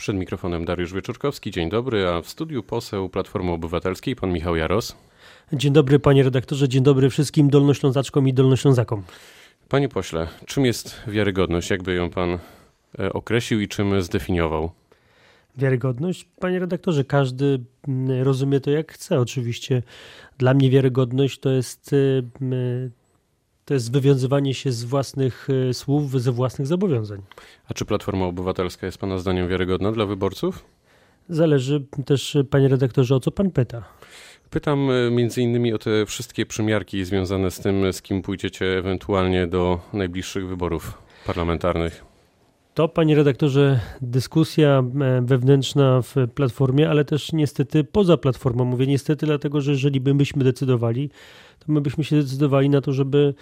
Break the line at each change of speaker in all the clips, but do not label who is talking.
Przed mikrofonem Dariusz Wieczorkowski, dzień dobry, a w studiu poseł Platformy Obywatelskiej, pan Michał Jaros.
Dzień dobry panie redaktorze, dzień dobry wszystkim dolnoślązaczkom i dolnoślązakom.
Panie pośle, czym jest wiarygodność? Jakby ją pan e, określił i czym zdefiniował?
Wiarygodność? Panie redaktorze, każdy mm, rozumie to jak chce. Oczywiście dla mnie wiarygodność to jest, y, to jest wywiązywanie się z własnych y, słów, ze własnych zobowiązań.
A czy Platforma Obywatelska jest pana zdaniem wiarygodna dla wyborców?
Zależy też, panie redaktorze, o co pan pyta.
Pytam e, między innymi o te wszystkie przymiarki związane z tym, z kim pójdziecie ewentualnie do najbliższych wyborów parlamentarnych.
To, panie redaktorze, dyskusja e, wewnętrzna w platformie, ale też niestety poza platformą. Mówię niestety, dlatego że jeżeli byśmy decydowali, to my byśmy się zdecydowali na to, żeby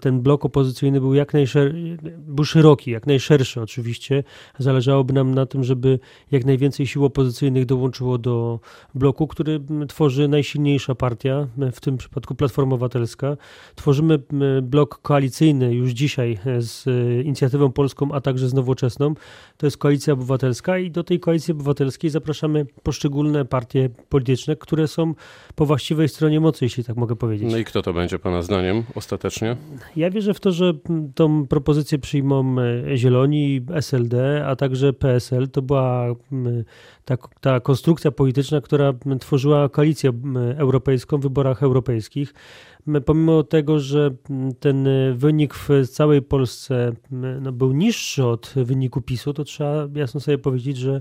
ten blok opozycyjny był jak najszerszy, był szeroki, jak najszerszy oczywiście. Zależałoby nam na tym, żeby jak najwięcej sił opozycyjnych dołączyło do bloku, który tworzy najsilniejsza partia, w tym przypadku Platforma Obywatelska. Tworzymy blok koalicyjny już dzisiaj z Inicjatywą Polską, a także z Nowoczesną. To jest Koalicja Obywatelska i do tej Koalicji Obywatelskiej zapraszamy poszczególne partie polityczne, które są po właściwej stronie mocy, jeśli tak mogę powiedzieć.
No i kto to będzie Pana zdaniem ostatecznie?
Ja wierzę w to, że tą propozycję przyjmą e, Zieloni, SLD, a także PSL. To była ta, ta konstrukcja polityczna, która tworzyła koalicję europejską w wyborach europejskich. Pomimo tego, że ten wynik w całej Polsce no, był niższy od wyniku PiSu, to trzeba jasno sobie powiedzieć, że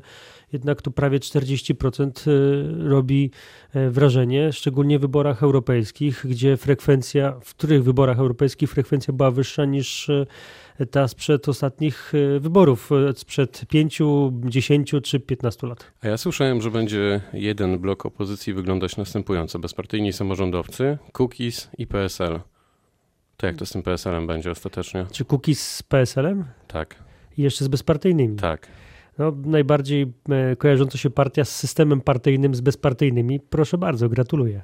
jednak to prawie 40% y, robi e, wrażenie, szczególnie w wyborach europejskich, gdzie frekwencja, w których wyborach europejskich frekwencja była wyższa niż ta sprzed ostatnich e, wyborów, sprzed 5, 10 czy 15 lat.
A ja słyszałem, że będzie jeden blok opozycji wyglądać następująco. Bezpartyjni samorządowcy, Cookies i PSL. To jak to z tym PSL-em będzie ostatecznie?
Czy Cookies z PSL-em?
Tak.
I jeszcze z bezpartyjnymi?
Tak
no, najbardziej e, kojarząca się partia z systemem partyjnym, z bezpartyjnymi. Proszę bardzo, gratuluję.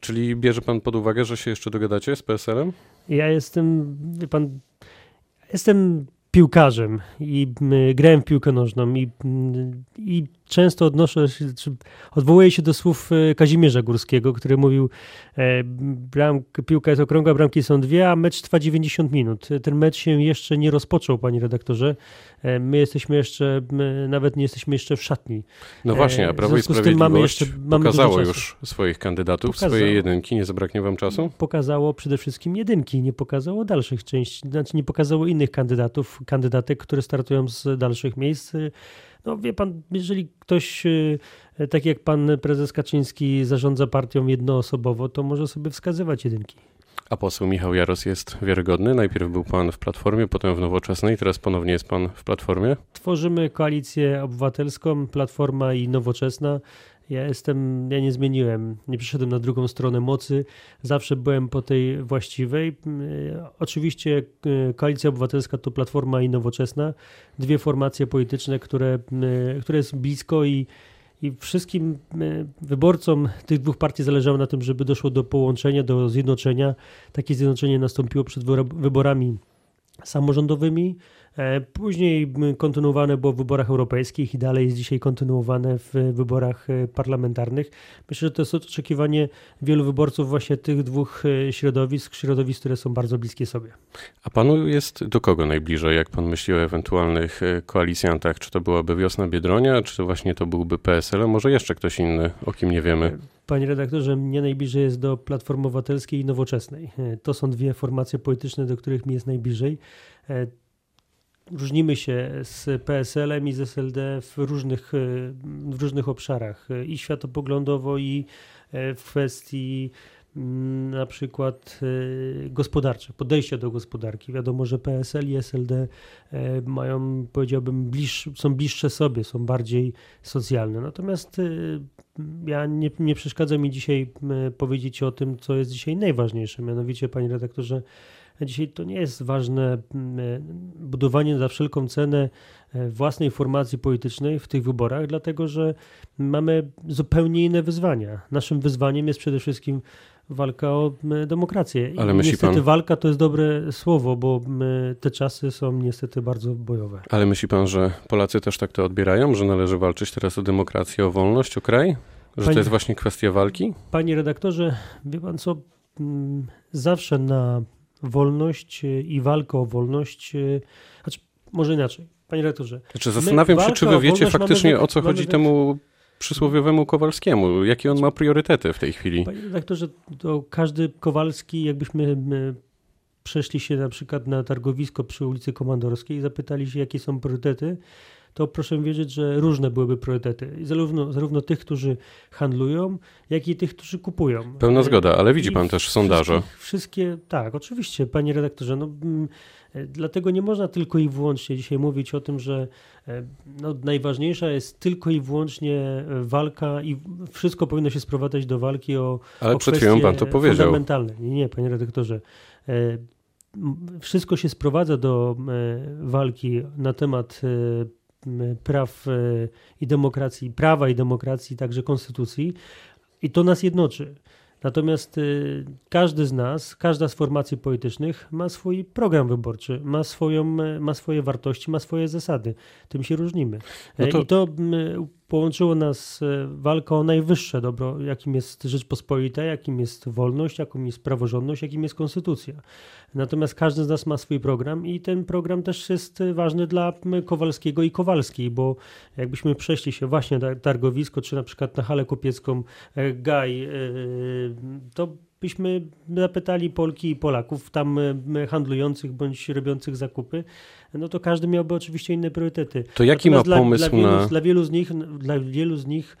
Czyli bierze pan pod uwagę, że się jeszcze dogadacie z PSL-em?
Ja jestem, wie pan, jestem piłkarzem i grałem w piłkę nożną i, i często odnoszę się, czy odwołuję się do słów e, Kazimierza Górskiego, który mówił, e, bram, piłka jest okrągła, bramki są dwie, a mecz trwa 90 minut. Ten mecz się jeszcze nie rozpoczął, panie redaktorze. E, my jesteśmy jeszcze, my nawet nie jesteśmy jeszcze w szatni.
No właśnie, a Prawo i Sprawiedliwość mamy jeszcze, mamy pokazało już swoich kandydatów, pokazało. swoje jedynki. Nie zabraknie wam czasu?
Pokazało przede wszystkim jedynki, nie pokazało dalszych części, znaczy nie pokazało innych kandydatów, kandydatek, które startują z dalszych miejsc. No wie pan, jeżeli ktoś, e, tak jak pan prezes Kaczyński zarządza partią jednoosobowo, to może sobie wskazywać jedynki.
A poseł Michał Jaros jest wiarygodny? Najpierw był pan w Platformie, potem w Nowoczesnej, teraz ponownie jest pan w Platformie?
Tworzymy koalicję obywatelską, Platforma i Nowoczesna. Ja jestem, ja nie zmieniłem, nie przyszedłem na drugą stronę mocy, zawsze byłem po tej właściwej. E, oczywiście e, Koalicja Obywatelska to Platforma i Nowoczesna, dwie formacje polityczne, które, e, które jest blisko i, i wszystkim wyborcom tych dwóch partii zależało na tym, żeby doszło do połączenia, do zjednoczenia. Takie zjednoczenie nastąpiło przed wyborami samorządowymi. E, później kontynuowane było w wyborach europejskich i dalej jest dzisiaj kontynuowane w wyborach e, parlamentarnych. Myślę, że to jest oczekiwanie wielu wyborców właśnie tych dwóch e, środowisk, środowisk, które są bardzo bliskie sobie.
A panu jest do kogo najbliżej, jak pan myśli o ewentualnych koalicjantach? Czy to byłaby Wiosna Biedronia, czy to właśnie to byłby PSL, a może jeszcze ktoś inny, o kim nie wiemy?
Panie redaktorze, mnie najbliżej jest do Platformy Obywatelskiej i Nowoczesnej. To są dwie formacje polityczne, do których mi jest najbliżej różnimy się z PSL-em i z SLD w różnych, w różnych obszarach i światopoglądowo, i e, w kwestii mm, na przykład e, gospodarcze, podejścia do gospodarki. Wiadomo, że PSL i SLD e, mają, powiedziałbym, bliż, są bliższe sobie, są bardziej socjalne. Natomiast ja nie, nie przeszkadza mi dzisiaj powiedzieć o tym, co jest dzisiaj najważniejsze. Mianowicie, panie redaktorze, Dzisiaj to nie jest ważne mm, e, budowanie za wszelką cenę e, własnej formacji politycznej w tych wyborach, dlatego że mamy zupełnie inne wyzwania. Naszym wyzwaniem jest przede wszystkim walka o demokrację.
Ale myśli
niestety
pan...
walka to jest dobre słowo, bo te czasy są niestety bardzo bojowe.
Ale myśli pan, że Polacy też tak to odbierają, że należy walczyć teraz o demokrację, o wolność, o kraj? Że to jest właśnie kwestia walki?
Panie redaktorze, wie pan co, zawsze na wolność i walkę o wolność, znaczy może inaczej, panie redaktorze.
Znaczy zastanawiam się, czy wy wiecie faktycznie mamy, o co chodzi temu przysłowiowemu Kowalskiemu. Jakie on ma priorytety w tej chwili?
Panie redaktorze, to każdy Kowalski, jakbyśmy przeszli się na przykład na targowisko przy ulicy Komandorskiej i zapytali się, jakie są priorytety, to proszę wierzyć, że różne byłyby priorytety. Zarówno, zarówno tych, którzy handlują, jak i tych, którzy kupują.
Pełna zgoda, ale widzi pan I też sondaże.
Wszystkie, tak, oczywiście, panie redaktorze. No, mm, e, dlatego nie można tylko i wyłącznie dzisiaj mówić o tym, że e, no, najważniejsza jest tylko i wyłącznie e, walka i wszystko powinno się sprowadzać do walki o
Ale
o
przed chwilą pan to powiedział.
Fundamentalne. Nie, nie, panie redaktorze wszystko się sprowadza do walki na temat praw e, i demokracji, prawa i demokracji, także konstytucji. I to nas jednoczy. Natomiast y, każdy z nas, każda z formacji politycznych ma swój program wyborczy, ma, swoją, ma swoje wartości, ma swoje zasady. Tym się różnimy. No to... I to połączyło nas e, walka o najwyższe dobro, jakim jest Rzeczpospolita, jakim jest wolność, jakim jest praworządność, jakim jest konstytucja. Natomiast każdy z nas ma swój program i ten program też jest ważny dla Kowalskiego i Kowalskiej, bo jakbyśmy przeszli się właśnie na targowisko, czy na przykład na halę kupiecką e, Gaj, e, to byśmy zapytali Polki i Polaków tam handlujących bądź robiących zakupy, no to każdy miałby oczywiście inne priorytety.
To jaki Natomiast ma pomysł
dla, dla
wielu,
na... Dla wielu z nich, dla wielu z nich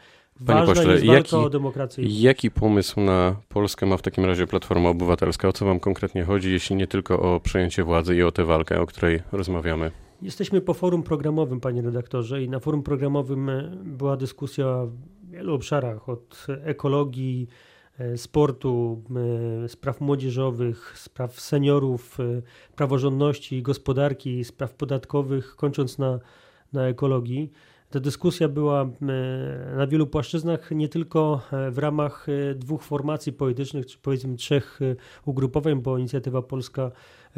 Panie Ważna pośle, jest jaki, o demokrację.
Jaki pomysł na Polskę ma w takim razie Platforma Obywatelska? O co wam konkretnie chodzi, jeśli nie tylko o przejęcie władzy i o tę walkę, o której rozmawiamy?
Jesteśmy po forum programowym, panie redaktorze, i na forum programowym e, była dyskusja w wielu obszarach, od ekologii, e, sportu, e, spraw młodzieżowych, spraw seniorów, praworządności, gospodarki, spraw podatkowych, kończąc na, na ekologii. Ta dyskusja była e, na wielu płaszczyznach, nie tylko e, w ramach e, dwóch formacji politycznych, czy powiedzmy trzech ugrupowań, bo Inicjatywa Polska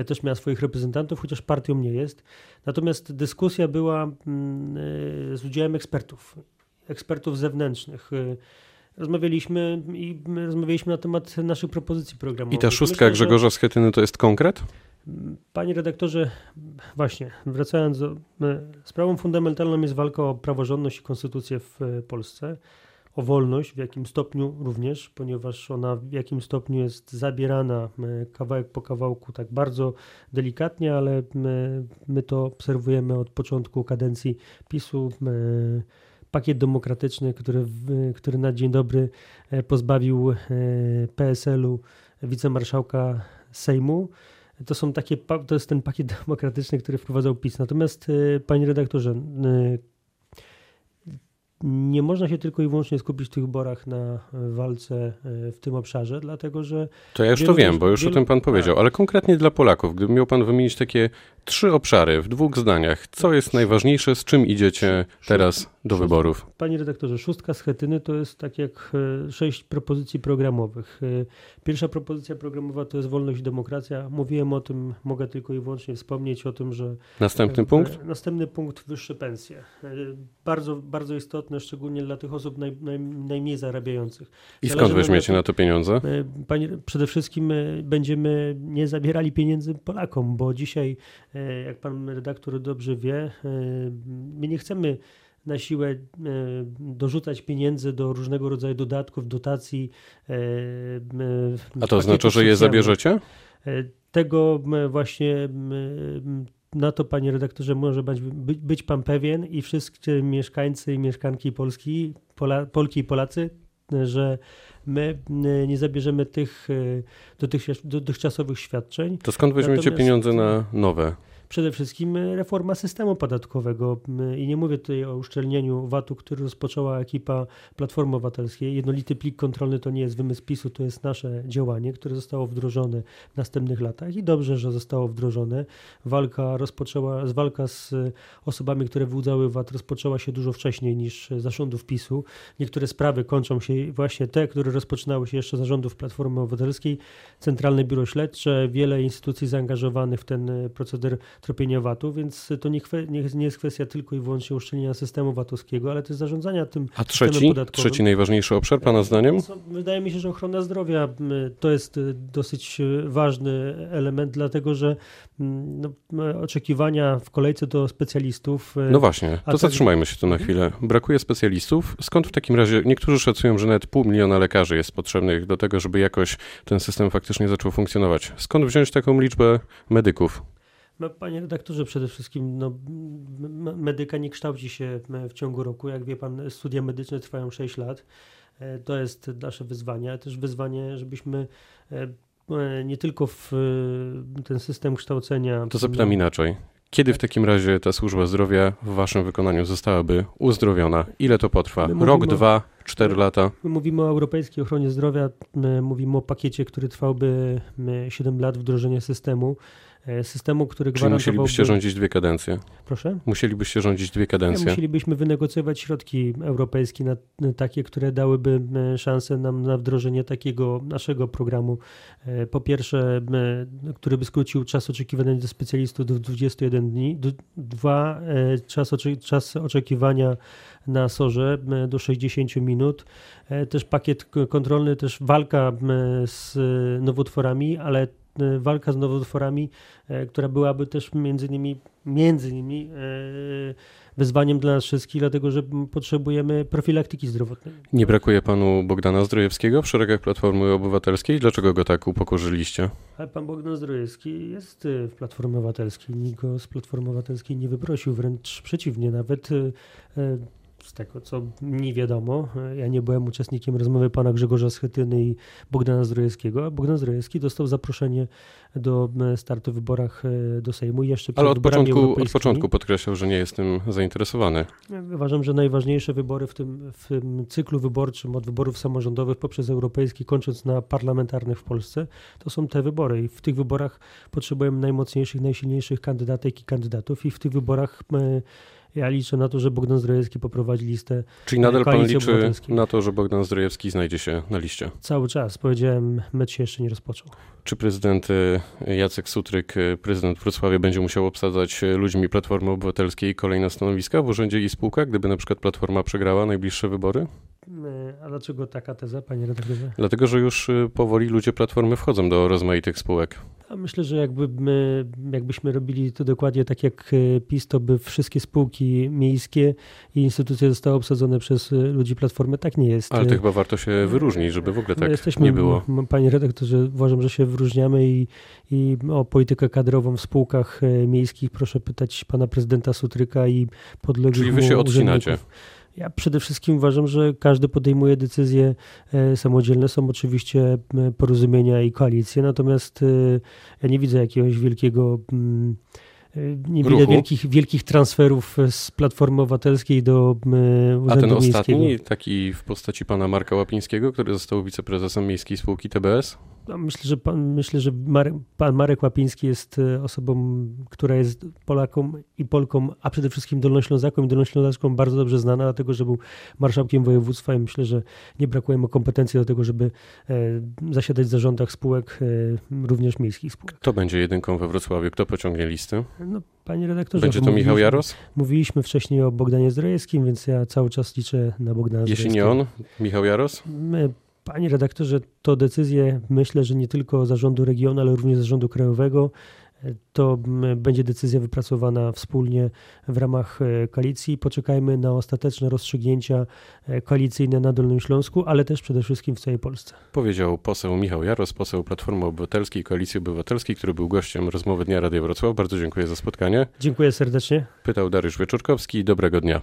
też miała swoich reprezentantów, chociaż partią nie jest. Natomiast dyskusja była mm, z udziałem ekspertów, ekspertów zewnętrznych. Rozmawialiśmy i rozmawialiśmy na temat naszych propozycji programowych.
I ta szóstka Myślę, Grzegorza Schetyny to jest konkret?
Panie redaktorze, właśnie, wracając do. Sprawą fundamentalną jest walka o praworządność i konstytucję w e, Polsce, o wolność w jakim stopniu również, ponieważ ona w jakim stopniu jest zabierana kawałek po kawałku, tak bardzo delikatnie, ale my, my to obserwujemy od początku kadencji PiSu. Pakiet demokratyczny, który, który na dzień dobry pozbawił PSL-u wicemarszałka Sejmu to są takie, to jest ten pakiet demokratyczny, który wprowadzał PiS. Natomiast, y, panie redaktorze, nie można się tylko i wyłącznie skupić w tych wyborach na walce e, w tym obszarze, dlatego że.
To ja już to wiem, bo już wielu... o tym pan powiedział, ale konkretnie dla Polaków, gdyby miał pan wymienić takie trzy obszary w dwóch zdaniach, co jest najważniejsze, z czym idziecie teraz do wyborów?
Panie redaktorze, szóstka schetyny to jest tak jak e, sześć propozycji programowych. E, pierwsza propozycja programowa to jest wolność i demokracja. Mówiłem o tym, mogę tylko i wyłącznie wspomnieć o tym, że.
Następny punkt?
Następny punkt wyższe pensje. Bardzo, bardzo istotne szczególnie dla tych osób naj, naj, najmniej zarabiających.
I skąd weźmiecie na to pieniądze? E,
panie, przede wszystkim e, będziemy nie zabierali pieniędzy Polakom, bo dzisiaj, e, jak pan redaktor dobrze wie, my nie chcemy na siłę dorzucać pieniędzy do różnego rodzaju dodatków, dotacji.
A to znaczy, że je zabierzecie?
Tego właśnie na to, panie redaktorze, może być, być pan pewien i wszyscy mieszkańcy i mieszkanki Polski, Pola, Polki i Polacy, że my nie zabierzemy tych dotychczasowych świadczeń.
To skąd weźmiecie Natomiast, pieniądze na nowe?
Przede wszystkim reforma systemu podatkowego. I nie mówię tutaj o uszczelnieniu VAT-u, który rozpoczęła ekipa Platformy Obywatelskiej. Jednolity plik kontrolny to nie jest wymysł PiSu, to jest nasze działanie, które zostało wdrożone w następnych latach i dobrze, że zostało wdrożone. Walka rozpoczęła, walka z osobami, które wyłudzały VAT rozpoczęła się dużo wcześniej niż zarządów PiSu. Niektóre sprawy kończą się właśnie te, które rozpoczynały się jeszcze zarządów Platformy Obywatelskiej. Centralne Biuro Śledcze, wiele instytucji zaangażowanych w ten proceder tropienia VAT-u, więc to nie, nie, nie jest kwestia tylko i wyłącznie uszczelnienia systemu VAT-owskiego, ale też zarządzania tym
A trzeci, trzeci najważniejszy obszar Pana zdaniem?
Wydaje mi się, że ochrona zdrowia to jest y, dosyć y, ważny element, dlatego że no, oczekiwania w kolejce do specjalistów.
No właśnie, to zatrzymajmy się tu na chwilę. Brakuje specjalistów. Skąd w takim razie, niektórzy szacują, że nawet pół miliona lekarzy jest potrzebnych do tego, żeby jakoś ten system faktycznie zaczął funkcjonować. Skąd wziąć taką liczbę medyków?
No, panie redaktorze, przede wszystkim no, medyka nie kształci się w ciągu roku. Jak wie pan, studia medyczne trwają 6 lat. E, to jest nasze wyzwanie, ale też wyzwanie, żebyśmy e, e, nie tylko w ten system kształcenia.
To zapytam inaczej. Kiedy w takim razie ta służba zdrowia w waszym wykonaniu zostałaby uzdrowiona? Ile to potrwa? Rok, dwa, cztery lata?
My mówimy o europejskiej ochronie zdrowia, mówimy o pakiecie, który trwałby 7 lat wdrożenia systemu. E, systemu, który
Czyli musielibyście rządzić dwie kadencje?
Proszę?
Musielibyście rządzić dwie kadencje?
Musielibyśmy wynegocjować środki europejskie na, na takie, które dałyby e, szansę nam na wdrożenie takiego naszego programu. E, po pierwsze, który by skrócił czas oczekiwania do specjalistów do 21 dni. Dwa, czas, czas oczekiwania na SORze do 60 minut. Też pakiet kontrolny, też walka z nowotworami, ale E, walka z nowotworami, e, która byłaby też między innymi, między innymi e, wyzwaniem dla nas wszystkich, dlatego że potrzebujemy profilaktyki zdrowotnej.
Nie brakuje panu Bogdana Zdrojewskiego w szeregach Platformy Obywatelskiej? Dlaczego go tak upokorzyliście?
Ale pan Bogdan Zdrojewski jest w Platformie Obywatelskiej. Nikt go z Platformy Obywatelskiej nie wyprosił, wręcz przeciwnie. Nawet z tego, co mi wiadomo, ja nie byłem uczestnikiem rozmowy pana Grzegorza Schetyny i Bogdana Zdrojewskiego, a Bogdan Zdrojewski dostał zaproszenie do e, startu w wyborach e, do Sejmu jeszcze
Ale od początku, od początku podkreślał, że nie jest tym zainteresowany.
Uważam, że najważniejsze wybory w tym, w tym cyklu wyborczym od wyborów samorządowych poprzez europejski, kończąc na parlamentarnych w Polsce, to są te wybory i w tych wyborach potrzebujemy najmocniejszych, najsilniejszych kandydatek i kandydatów i w tych wyborach my, ja liczę na to, że Bogdan Zdrojewski poprowadzi listę.
Czyli nadal pan liczy na to, że Bogdan Zdrojewski znajdzie się na liście?
Cały czas. Powiedziałem, mecz się jeszcze nie rozpoczął.
Czy prezydent e, Jacek Sutryk, e, prezydent Wrocławia, będzie musiał obsadzać e, ludźmi Platformy Obywatelskiej kolejne stanowiska w urzędzie i spółkach, gdyby na przykład Platforma przegrała najbliższe wybory?
A dlaczego taka teza, panie redaktorze?
Dlatego, że już powoli ludzie Platformy wchodzą do rozmaitych spółek.
A myślę, że jakby my, jakbyśmy robili to dokładnie tak jak e, PiS, to by wszystkie spółki miejskie i instytucje zostały obsadzone przez e, ludzi Platformy. Tak nie jest.
Ale to chyba warto się wyróżnić, żeby w ogóle tak jesteśmy, nie było.
Panie redaktorze, uważam, że się wyróżniamy i, i o politykę kadrową w spółkach miejskich proszę pytać pana prezydenta Sutryka i podległych
Czyli wy się odcinacie.
Ja przede wszystkim uważam, że każdy podejmuje decyzje e, samodzielne. Są oczywiście porozumienia i koalicje, natomiast e, ja nie widzę jakiegoś wielkiego. E, nie widzę wielkich, wielkich transferów z Platformy Obywatelskiej do Urzędu
A ten
Miejskiego.
ostatni, taki w postaci pana Marka Łapińskiego, który został wiceprezesem Miejskiej Spółki TBS?
No, myślę, że pan, myślę, że Marek, pan Marek Łapiński jest e, osobą, która jest Polaką i Polką, a przede wszystkim Dolnoślązaką i Dolnoślązaczką bardzo dobrze znana, dlatego że był marszałkiem województwa i myślę, że nie brakuje mu kompetencji do tego, żeby e, zasiadać w zarządach spółek, e, również miejskich spółek.
Kto będzie jedynką we Wrocławiu? Kto pociągnie listy?
No, panie redaktorze.
Będzie to Michał Jaros?
Mówiliśmy wcześniej o Bogdanie Zdrojewskim, więc ja cały czas liczę na Bogdana
Jeśli nie on, Michał Jaros?
My Panie redaktorze, to decyzje myślę, że nie tylko zarządu regionu, ale również zarządu krajowego. To będzie decyzja wypracowana wspólnie w ramach e, koalicji. Poczekajmy na ostateczne rozstrzygnięcia e, koalicyjne na Dolnym Śląsku, ale też przede wszystkim w całej Polsce.
Powiedział poseł Michał Jaros, poseł Platformy Obywatelskiej, Koalicji Obywatelskiej, który był gościem rozmowy Dnia Radia Wrocław. Bardzo dziękuję za spotkanie.
Dziękuję serdecznie.
Pytał Dariusz Wieczorkowski. Dobrego dnia.